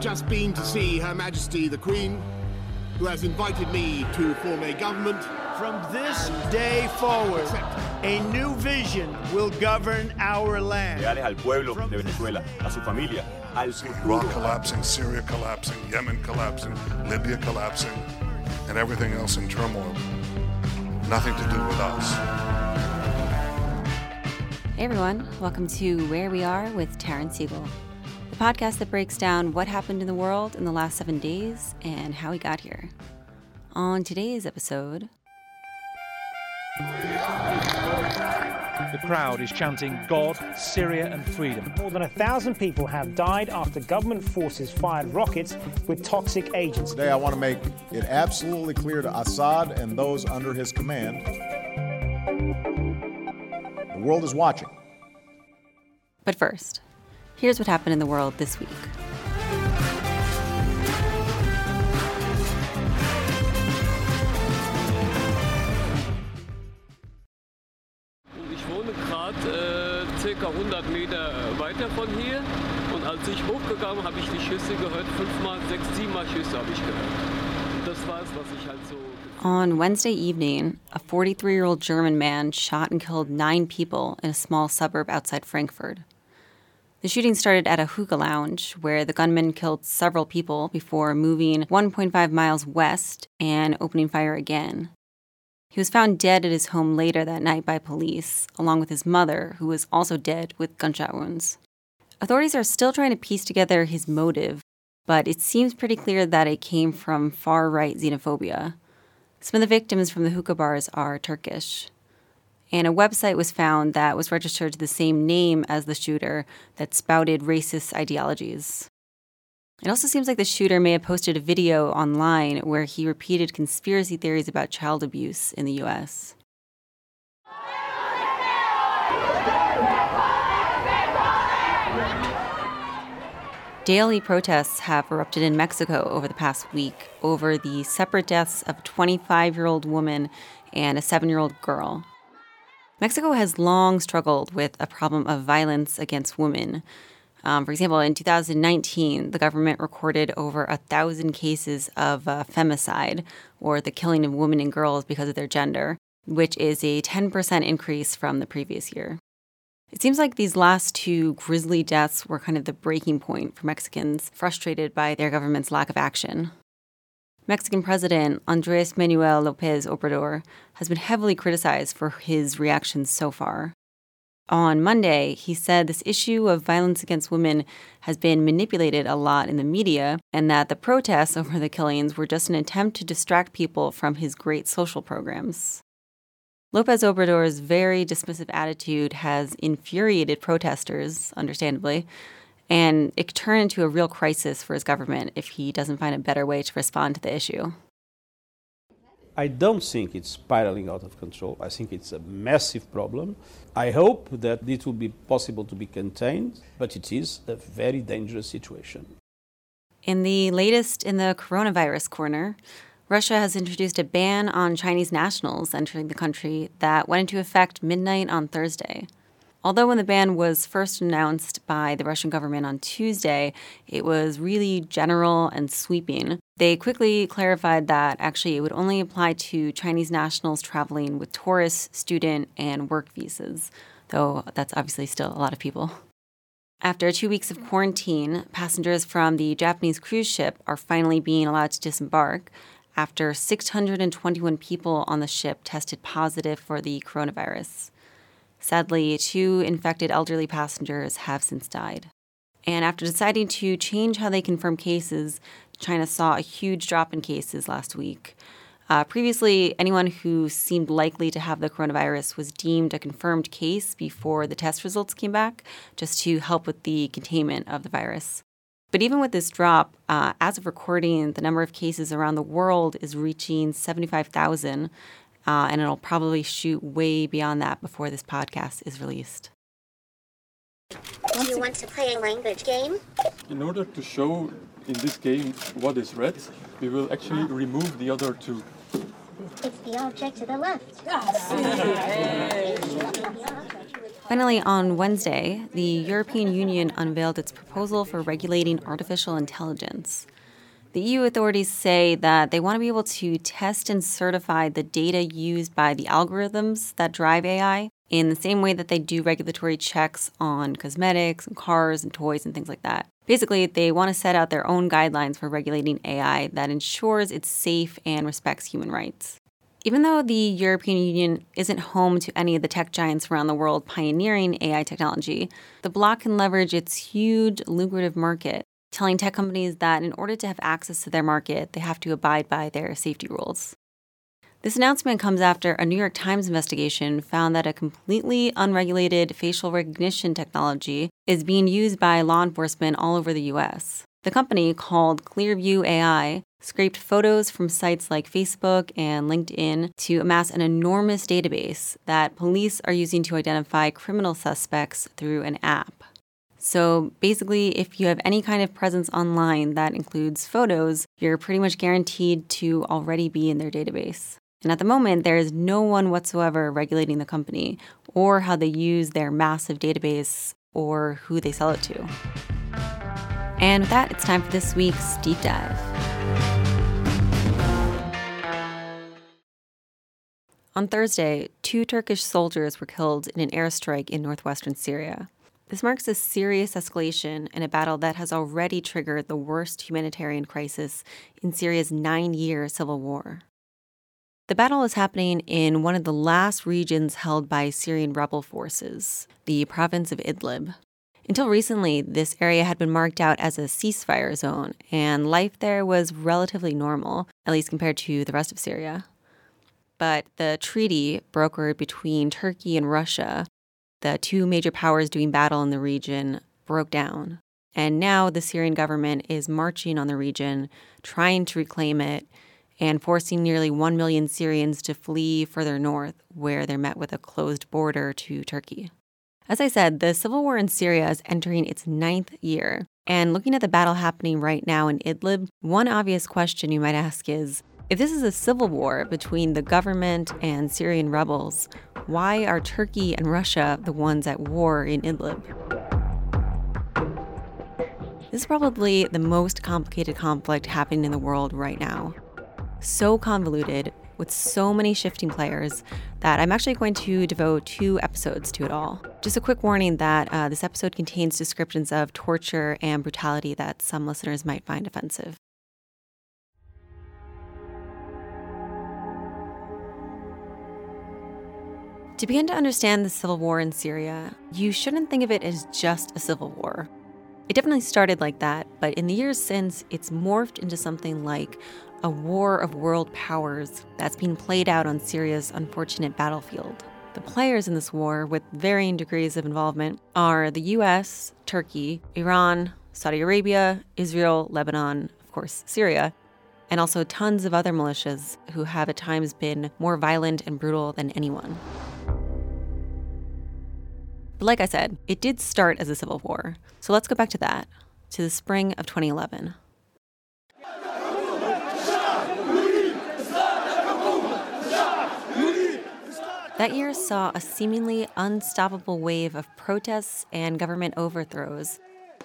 I have just been to see Her Majesty the Queen, who has invited me to form a government. From this day forward, a new vision will govern our land. Leales al pueblo de Venezuela, a su familia, al. Iraq collapsing, Syria collapsing, Yemen collapsing, Libya collapsing, and everything else in turmoil. Nothing to do with us. Hey everyone, welcome to Where We Are with Taryn Siegel, the podcast that breaks down what happened in the world in the last seven days and how we got here. On today's episode, The crowd is chanting God, Syria, and freedom. More than a thousand people have died after government forces fired rockets with toxic agents. Today, I want to make it absolutely clear to Assad and those under his command the world is watching. but first, here's what happened in the world this week. Ich wohne gerade äh, circa 100 Meter weiter von hier und als ich hochgegangen habe ich die Schüsse gehört, fünfmal, sechs, siebenmal Schüsse habe ich gehört. Das war es, was ich halt so... On Wednesday evening, a 43 year old German man shot and killed nine people in a small suburb outside Frankfurt. The shooting started at a hookah lounge where the gunman killed several people before moving 1.5 miles west and opening fire again. He was found dead at his home later that night by police, along with his mother, who was also dead with gunshot wounds. Authorities are still trying to piece together his motive, but it seems pretty clear that it came from far right xenophobia. Some of the victims from the hookah bars are Turkish. And a website was found that was registered to the same name as the shooter that spouted racist ideologies. It also seems like the shooter may have posted a video online where he repeated conspiracy theories about child abuse in the US. Daily protests have erupted in Mexico over the past week over the separate deaths of a 25 year old woman and a seven year old girl. Mexico has long struggled with a problem of violence against women. Um, for example, in 2019, the government recorded over a thousand cases of uh, femicide, or the killing of women and girls because of their gender, which is a 10% increase from the previous year. It seems like these last two grisly deaths were kind of the breaking point for Mexicans frustrated by their government's lack of action. Mexican President Andres Manuel Lopez Obrador has been heavily criticized for his reactions so far. On Monday, he said this issue of violence against women has been manipulated a lot in the media and that the protests over the killings were just an attempt to distract people from his great social programs. Lopez Obrador's very dismissive attitude has infuriated protesters, understandably, and it could turn into a real crisis for his government if he doesn't find a better way to respond to the issue. I don't think it's spiraling out of control. I think it's a massive problem. I hope that it will be possible to be contained, but it is a very dangerous situation. In the latest in the coronavirus corner, Russia has introduced a ban on Chinese nationals entering the country that went into effect midnight on Thursday. Although when the ban was first announced by the Russian government on Tuesday, it was really general and sweeping, they quickly clarified that actually it would only apply to Chinese nationals traveling with tourist, student, and work visas, though that's obviously still a lot of people. After two weeks of quarantine, passengers from the Japanese cruise ship are finally being allowed to disembark after 621 people on the ship tested positive for the coronavirus. Sadly, two infected elderly passengers have since died. And after deciding to change how they confirm cases, China saw a huge drop in cases last week. Uh, previously, anyone who seemed likely to have the coronavirus was deemed a confirmed case before the test results came back, just to help with the containment of the virus. But even with this drop, uh, as of recording, the number of cases around the world is reaching 75,000, uh, and it'll probably shoot way beyond that before this podcast is released. Do you want to play a language game? In order to show in this game what is red, we will actually remove the other two. It's the object to the left. Finally, on Wednesday, the European Union unveiled its proposal for regulating artificial intelligence. The EU authorities say that they want to be able to test and certify the data used by the algorithms that drive AI in the same way that they do regulatory checks on cosmetics and cars and toys and things like that. Basically, they want to set out their own guidelines for regulating AI that ensures it's safe and respects human rights. Even though the European Union isn't home to any of the tech giants around the world pioneering AI technology, the bloc can leverage its huge, lucrative market, telling tech companies that in order to have access to their market, they have to abide by their safety rules. This announcement comes after a New York Times investigation found that a completely unregulated facial recognition technology is being used by law enforcement all over the US. The company, called Clearview AI, scraped photos from sites like Facebook and LinkedIn to amass an enormous database that police are using to identify criminal suspects through an app. So basically, if you have any kind of presence online that includes photos, you're pretty much guaranteed to already be in their database. And at the moment, there is no one whatsoever regulating the company or how they use their massive database or who they sell it to. And with that, it's time for this week's deep dive. On Thursday, two Turkish soldiers were killed in an airstrike in northwestern Syria. This marks a serious escalation in a battle that has already triggered the worst humanitarian crisis in Syria's nine year civil war. The battle is happening in one of the last regions held by Syrian rebel forces, the province of Idlib. Until recently, this area had been marked out as a ceasefire zone, and life there was relatively normal, at least compared to the rest of Syria. But the treaty brokered between Turkey and Russia, the two major powers doing battle in the region, broke down. And now the Syrian government is marching on the region, trying to reclaim it and forcing nearly 1 million Syrians to flee further north, where they're met with a closed border to Turkey. As I said, the civil war in Syria is entering its ninth year. And looking at the battle happening right now in Idlib, one obvious question you might ask is if this is a civil war between the government and Syrian rebels, why are Turkey and Russia the ones at war in Idlib? This is probably the most complicated conflict happening in the world right now so convoluted with so many shifting players that I'm actually going to devote two episodes to it all. Just a quick warning that uh, this episode contains descriptions of torture and brutality that some listeners might find offensive. To begin to understand the civil war in Syria, you shouldn't think of it as just a civil war. It definitely started like that, but in the years since, it's morphed into something like a war of world powers that's being played out on Syria's unfortunate battlefield. The players in this war, with varying degrees of involvement, are the US, Turkey, Iran, Saudi Arabia, Israel, Lebanon, of course, Syria, and also tons of other militias who have at times been more violent and brutal than anyone. But like I said, it did start as a civil war. So let's go back to that, to the spring of 2011. That year saw a seemingly unstoppable wave of protests and government overthrows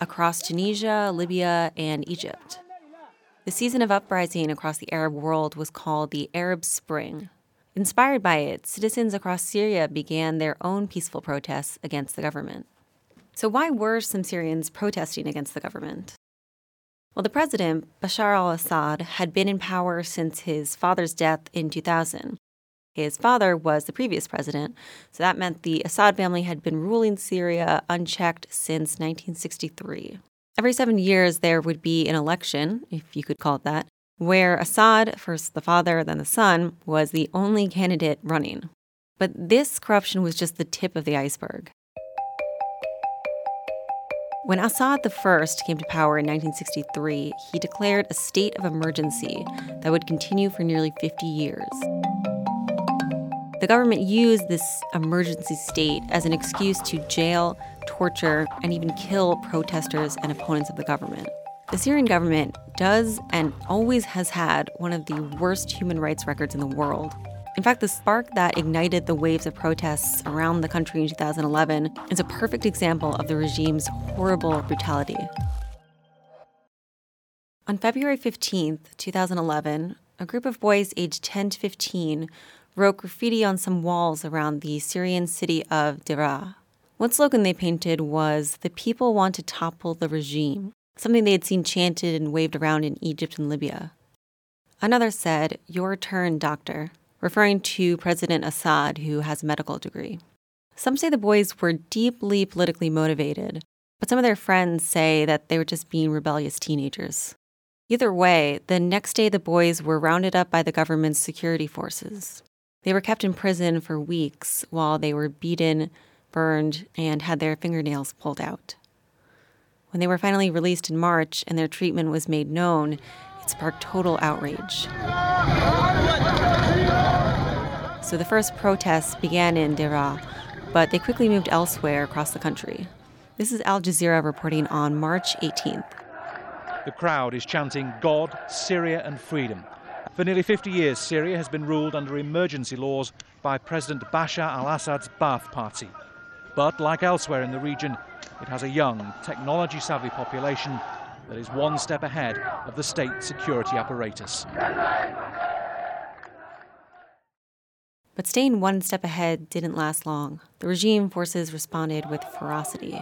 across Tunisia, Libya, and Egypt. The season of uprising across the Arab world was called the Arab Spring. Inspired by it, citizens across Syria began their own peaceful protests against the government. So, why were some Syrians protesting against the government? Well, the president, Bashar al Assad, had been in power since his father's death in 2000, his father was the previous president, so that meant the Assad family had been ruling Syria unchecked since 1963. Every seven years, there would be an election, if you could call it that, where Assad, first the father, then the son, was the only candidate running. But this corruption was just the tip of the iceberg. When Assad I came to power in 1963, he declared a state of emergency that would continue for nearly 50 years. The government used this emergency state as an excuse to jail, torture, and even kill protesters and opponents of the government. The Syrian government does and always has had one of the worst human rights records in the world. In fact, the spark that ignited the waves of protests around the country in 2011 is a perfect example of the regime's horrible brutality. On February 15, 2011, a group of boys aged 10 to 15 wrote graffiti on some walls around the Syrian city of Deraa. One slogan they painted was, The people want to topple the regime, something they had seen chanted and waved around in Egypt and Libya. Another said, Your turn, doctor referring to President Assad, who has a medical degree. Some say the boys were deeply politically motivated, but some of their friends say that they were just being rebellious teenagers. Either way, the next day the boys were rounded up by the government's security forces. They were kept in prison for weeks while they were beaten, burned, and had their fingernails pulled out. When they were finally released in March and their treatment was made known, it sparked total outrage. So the first protests began in Deraa, but they quickly moved elsewhere across the country. This is Al Jazeera reporting on March 18th. The crowd is chanting God, Syria, and freedom. For nearly 50 years, Syria has been ruled under emergency laws by President Bashar al Assad's Ba'ath Party. But like elsewhere in the region, it has a young, technology savvy population that is one step ahead of the state security apparatus. But staying one step ahead didn't last long. The regime forces responded with ferocity.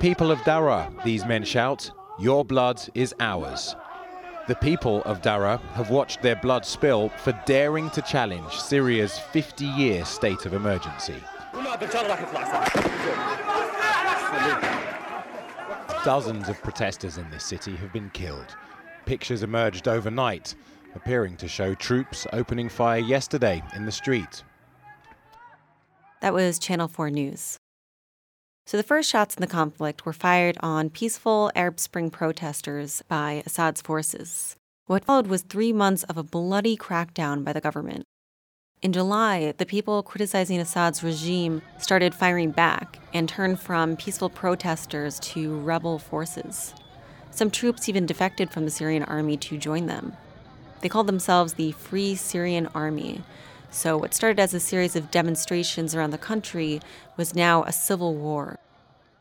People of Dara, these men shout, your blood is ours. The people of Daraa have watched their blood spill for daring to challenge Syria's 50 year state of emergency. Dozens of protesters in this city have been killed. Pictures emerged overnight appearing to show troops opening fire yesterday in the street. That was Channel 4 News. So the first shots in the conflict were fired on peaceful Arab Spring protesters by Assad's forces. What followed was three months of a bloody crackdown by the government. In July, the people criticizing Assad's regime started firing back and turned from peaceful protesters to rebel forces. Some troops even defected from the Syrian army to join them. They called themselves the Free Syrian Army. So, what started as a series of demonstrations around the country was now a civil war.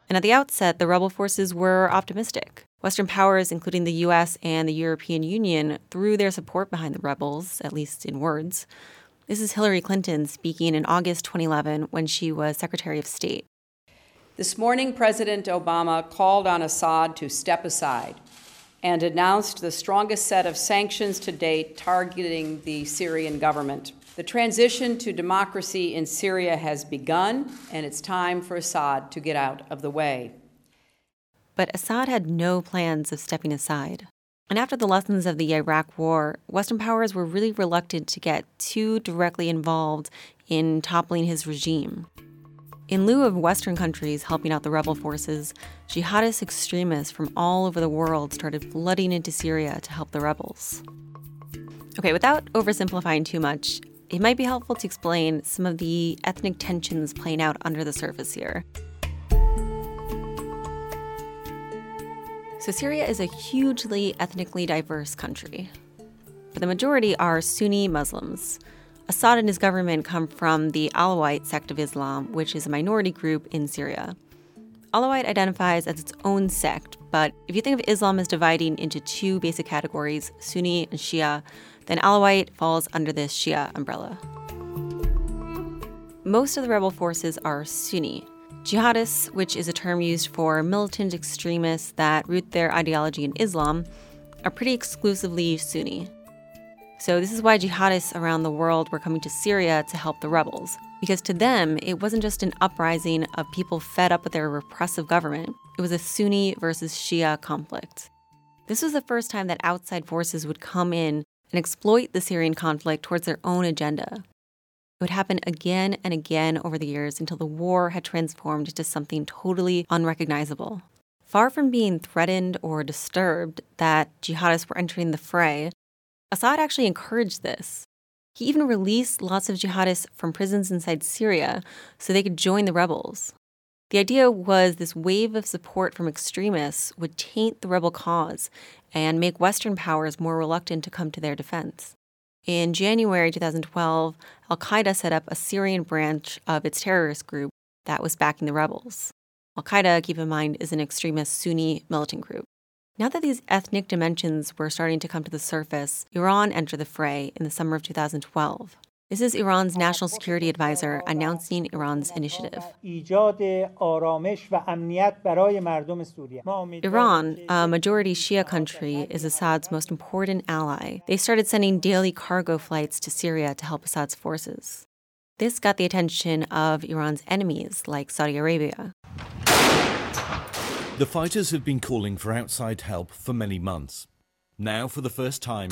And at the outset, the rebel forces were optimistic. Western powers, including the US and the European Union, threw their support behind the rebels, at least in words. This is Hillary Clinton speaking in August 2011 when she was Secretary of State. This morning, President Obama called on Assad to step aside and announced the strongest set of sanctions to date targeting the Syrian government. The transition to democracy in Syria has begun, and it's time for Assad to get out of the way. But Assad had no plans of stepping aside. And after the lessons of the Iraq War, Western powers were really reluctant to get too directly involved in toppling his regime. In lieu of Western countries helping out the rebel forces, jihadist extremists from all over the world started flooding into Syria to help the rebels. Okay, without oversimplifying too much, it might be helpful to explain some of the ethnic tensions playing out under the surface here. So, Syria is a hugely ethnically diverse country, but the majority are Sunni Muslims. Assad and his government come from the Alawite sect of Islam, which is a minority group in Syria. Alawite identifies as its own sect, but if you think of Islam as dividing into two basic categories, Sunni and Shia, then Alawite falls under this Shia umbrella. Most of the rebel forces are Sunni. Jihadists, which is a term used for militant extremists that root their ideology in Islam, are pretty exclusively Sunni. So, this is why jihadists around the world were coming to Syria to help the rebels. Because to them, it wasn't just an uprising of people fed up with their repressive government, it was a Sunni versus Shia conflict. This was the first time that outside forces would come in and exploit the Syrian conflict towards their own agenda. It would happen again and again over the years until the war had transformed into something totally unrecognizable. Far from being threatened or disturbed that jihadists were entering the fray, Assad actually encouraged this. He even released lots of jihadists from prisons inside Syria so they could join the rebels. The idea was this wave of support from extremists would taint the rebel cause and make Western powers more reluctant to come to their defense. In January 2012, Al Qaeda set up a Syrian branch of its terrorist group that was backing the rebels. Al Qaeda, keep in mind, is an extremist Sunni militant group. Now that these ethnic dimensions were starting to come to the surface, Iran entered the fray in the summer of 2012. This is Iran's national security advisor announcing Iran's initiative. Iran, a majority Shia country, is Assad's most important ally. They started sending daily cargo flights to Syria to help Assad's forces. This got the attention of Iran's enemies, like Saudi Arabia. The fighters have been calling for outside help for many months. Now, for the first time,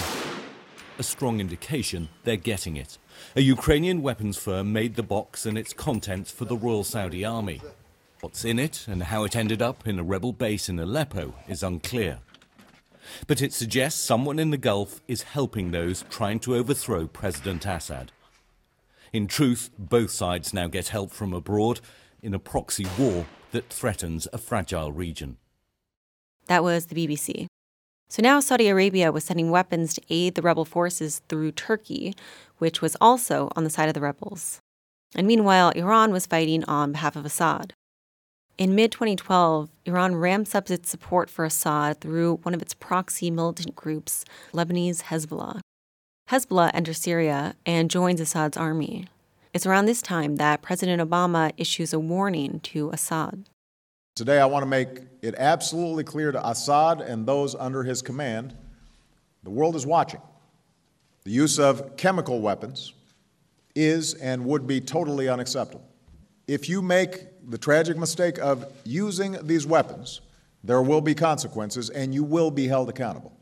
a strong indication they're getting it. A Ukrainian weapons firm made the box and its contents for the Royal Saudi Army. What's in it and how it ended up in a rebel base in Aleppo is unclear. But it suggests someone in the Gulf is helping those trying to overthrow President Assad. In truth, both sides now get help from abroad in a proxy war that threatens a fragile region. That was the BBC. So now Saudi Arabia was sending weapons to aid the rebel forces through Turkey, which was also on the side of the rebels. And meanwhile, Iran was fighting on behalf of Assad. In mid 2012, Iran ramps up its support for Assad through one of its proxy militant groups, Lebanese Hezbollah. Hezbollah enters Syria and joins Assad's army. It's around this time that President Obama issues a warning to Assad. Today, I want to make it absolutely clear to Assad and those under his command the world is watching. The use of chemical weapons is and would be totally unacceptable. If you make the tragic mistake of using these weapons, there will be consequences and you will be held accountable.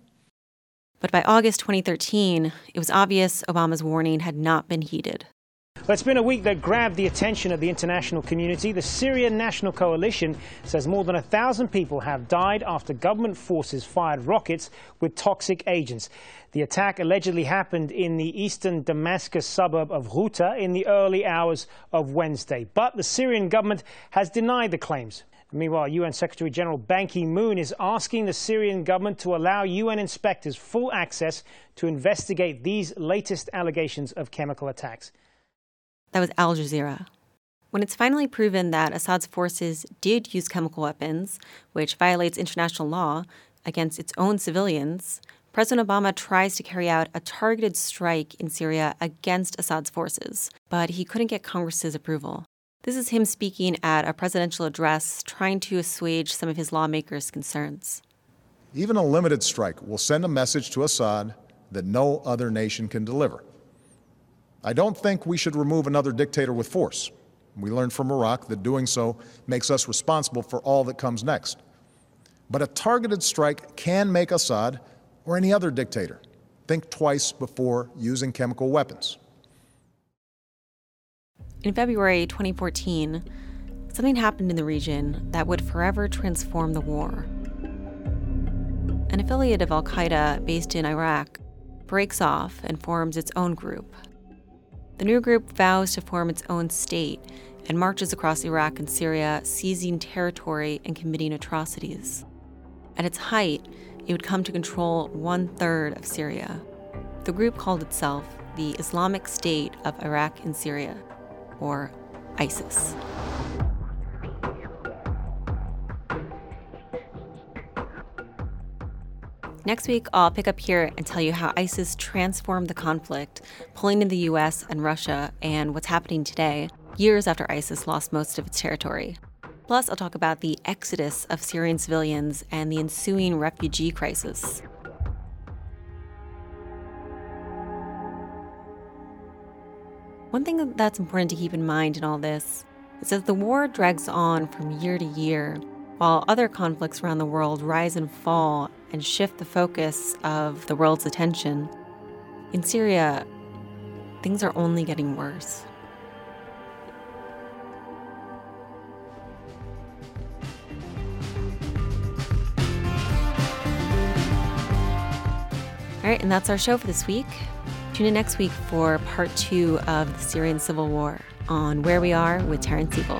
But by August 2013, it was obvious Obama's warning had not been heeded. Well, it's been a week that grabbed the attention of the international community. The Syrian National Coalition says more than a thousand people have died after government forces fired rockets with toxic agents. The attack allegedly happened in the eastern Damascus suburb of Ghouta in the early hours of Wednesday. But the Syrian government has denied the claims. Meanwhile, UN Secretary General Ban Ki moon is asking the Syrian government to allow UN inspectors full access to investigate these latest allegations of chemical attacks. That was Al Jazeera. When it's finally proven that Assad's forces did use chemical weapons, which violates international law, against its own civilians, President Obama tries to carry out a targeted strike in Syria against Assad's forces, but he couldn't get Congress's approval. This is him speaking at a presidential address trying to assuage some of his lawmakers' concerns. Even a limited strike will send a message to Assad that no other nation can deliver. I don't think we should remove another dictator with force. We learned from Iraq that doing so makes us responsible for all that comes next. But a targeted strike can make Assad or any other dictator think twice before using chemical weapons. In February 2014, something happened in the region that would forever transform the war. An affiliate of Al Qaeda based in Iraq breaks off and forms its own group, the new group vows to form its own state and marches across Iraq and Syria, seizing territory and committing atrocities. At its height, it would come to control one third of Syria. The group called itself the Islamic State of Iraq and Syria, or ISIS. Next week, I'll pick up here and tell you how ISIS transformed the conflict, pulling in the US and Russia, and what's happening today, years after ISIS lost most of its territory. Plus, I'll talk about the exodus of Syrian civilians and the ensuing refugee crisis. One thing that's important to keep in mind in all this is that the war drags on from year to year, while other conflicts around the world rise and fall and shift the focus of the world's attention, in Syria, things are only getting worse. All right, and that's our show for this week. Tune in next week for part two of the Syrian civil war on Where We Are with Terrence Siegel.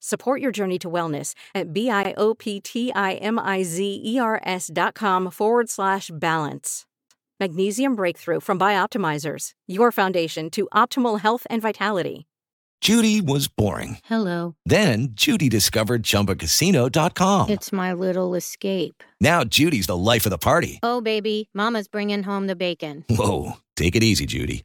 Support your journey to wellness at B-I-O-P-T-I-M-I-Z-E-R-S dot com forward slash balance. Magnesium Breakthrough from Bioptimizers, your foundation to optimal health and vitality. Judy was boring. Hello. Then Judy discovered ChumbaCasino.com. It's my little escape. Now Judy's the life of the party. Oh, baby, Mama's bringing home the bacon. Whoa, take it easy, Judy.